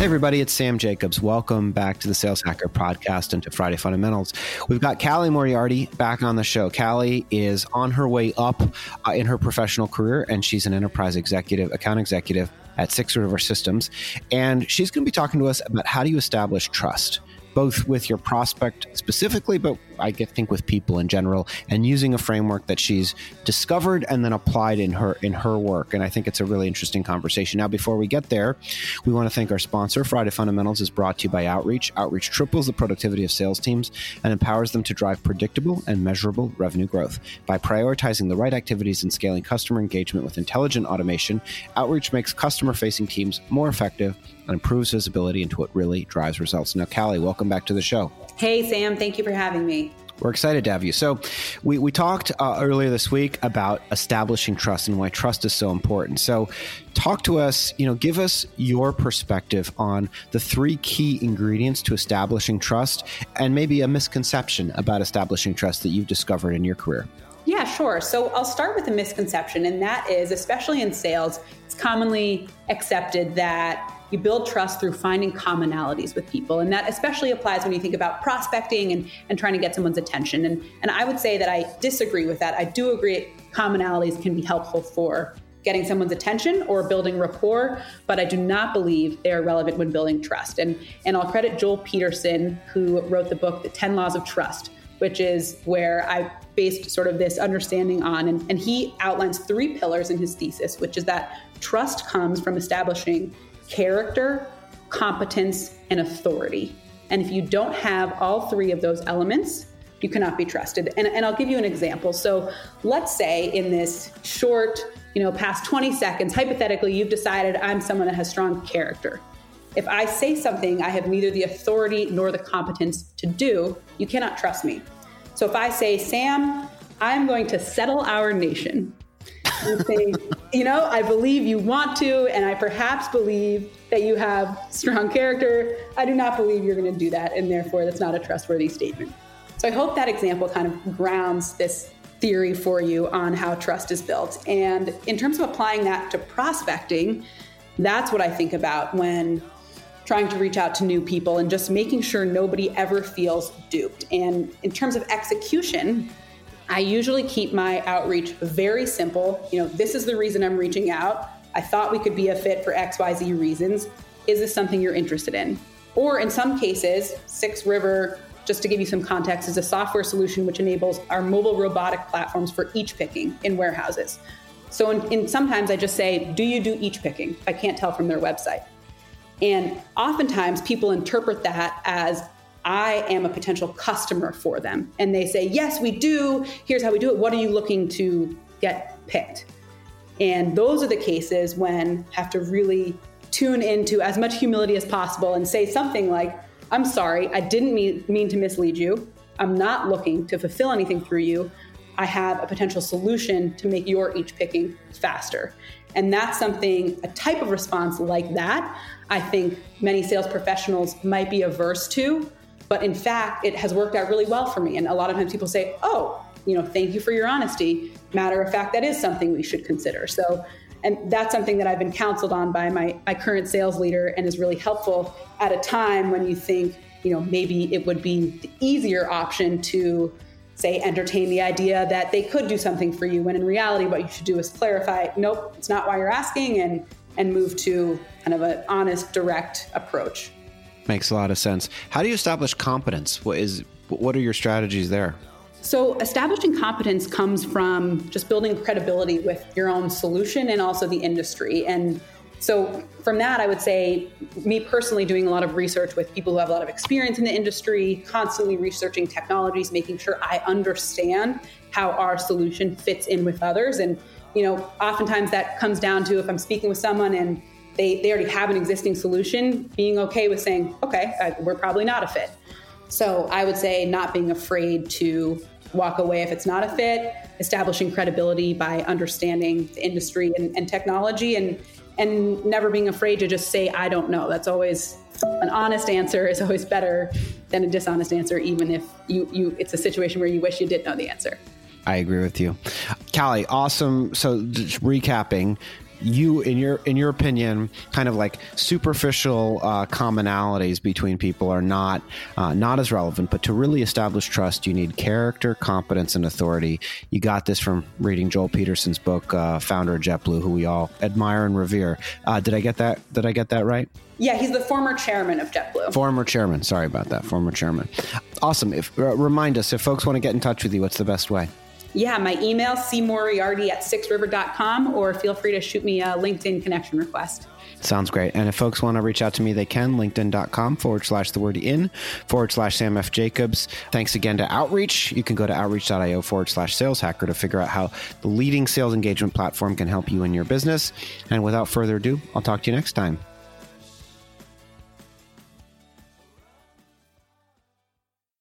Hey, everybody, it's Sam Jacobs. Welcome back to the Sales Hacker podcast and to Friday Fundamentals. We've got Callie Moriarty back on the show. Callie is on her way up uh, in her professional career, and she's an enterprise executive, account executive at Six River Systems. And she's going to be talking to us about how do you establish trust both with your prospect specifically, but I think with people in general, and using a framework that she's discovered and then applied in her in her work. And I think it's a really interesting conversation. Now, before we get there, we want to thank our sponsor. Friday Fundamentals is brought to you by Outreach. Outreach triples the productivity of sales teams and empowers them to drive predictable and measurable revenue growth by prioritizing the right activities and scaling customer engagement with intelligent automation. Outreach makes customer-facing teams more effective and improves visibility into what really drives results. Now, Callie, welcome back to the show. Hey, Sam. Thank you for having me. We're excited to have you. So, we, we talked uh, earlier this week about establishing trust and why trust is so important. So, talk to us, you know, give us your perspective on the three key ingredients to establishing trust and maybe a misconception about establishing trust that you've discovered in your career. Yeah, sure. So, I'll start with a misconception, and that is, especially in sales, it's commonly accepted that you build trust through finding commonalities with people. And that especially applies when you think about prospecting and, and trying to get someone's attention. And, and I would say that I disagree with that. I do agree commonalities can be helpful for getting someone's attention or building rapport, but I do not believe they are relevant when building trust. And, and I'll credit Joel Peterson, who wrote the book, The 10 Laws of Trust, which is where I based sort of this understanding on. And, and he outlines three pillars in his thesis, which is that trust comes from establishing character, competence, and authority. And if you don't have all three of those elements, you cannot be trusted. And, and I'll give you an example. So let's say in this short, you know, past 20 seconds, hypothetically, you've decided I'm someone that has strong character. If I say something I have neither the authority nor the competence to do, you cannot trust me. So if I say, Sam, I'm going to settle our nation, say, you know, I believe you want to, and I perhaps believe that you have strong character. I do not believe you're going to do that, and therefore that's not a trustworthy statement. So I hope that example kind of grounds this theory for you on how trust is built. And in terms of applying that to prospecting, that's what I think about when trying to reach out to new people and just making sure nobody ever feels duped. And in terms of execution, I usually keep my outreach very simple. You know, this is the reason I'm reaching out. I thought we could be a fit for XYZ reasons. Is this something you're interested in? Or in some cases, Six River, just to give you some context, is a software solution which enables our mobile robotic platforms for each picking in warehouses. So in, in sometimes I just say, do you do each picking? I can't tell from their website. And oftentimes people interpret that as I am a potential customer for them. And they say, Yes, we do. Here's how we do it. What are you looking to get picked? And those are the cases when I have to really tune into as much humility as possible and say something like, I'm sorry, I didn't mean, mean to mislead you. I'm not looking to fulfill anything through you. I have a potential solution to make your each picking faster. And that's something, a type of response like that, I think many sales professionals might be averse to but in fact, it has worked out really well for me. And a lot of times people say, oh, you know, thank you for your honesty. Matter of fact, that is something we should consider. So, and that's something that I've been counseled on by my, my current sales leader and is really helpful at a time when you think, you know, maybe it would be the easier option to say entertain the idea that they could do something for you when in reality what you should do is clarify nope it's not why you're asking and and move to kind of an honest direct approach Makes a lot of sense. How do you establish competence? What is what are your strategies there? So, establishing competence comes from just building credibility with your own solution and also the industry. And so, from that, I would say, me personally, doing a lot of research with people who have a lot of experience in the industry, constantly researching technologies, making sure I understand how our solution fits in with others. And, you know, oftentimes that comes down to if I'm speaking with someone and they, they already have an existing solution, being okay with saying, okay, I, we're probably not a fit. So I would say not being afraid to walk away if it's not a fit, establishing credibility by understanding the industry and, and technology, and and never being afraid to just say I don't know. That's always an honest answer is always better than a dishonest answer, even if you you it's a situation where you wish you did know the answer. I agree with you, Callie. Awesome. So, recapping, you in your in your opinion kind of like superficial uh, commonalities between people are not uh, not as relevant but to really establish trust you need character competence and authority you got this from reading joel peterson's book uh, founder of jetblue who we all admire and revere uh, did i get that did i get that right yeah, he's the former chairman of JetBlue. Former chairman. Sorry about that. Former chairman. Awesome. If uh, remind us if folks want to get in touch with you, what's the best way? Yeah, my email, cmoriarty at sixriver.com, or feel free to shoot me a LinkedIn connection request. Sounds great. And if folks want to reach out to me, they can. LinkedIn.com forward slash the word in forward slash Sam F. Jacobs. Thanks again to Outreach. You can go to outreach.io forward slash sales hacker to figure out how the leading sales engagement platform can help you in your business. And without further ado, I'll talk to you next time.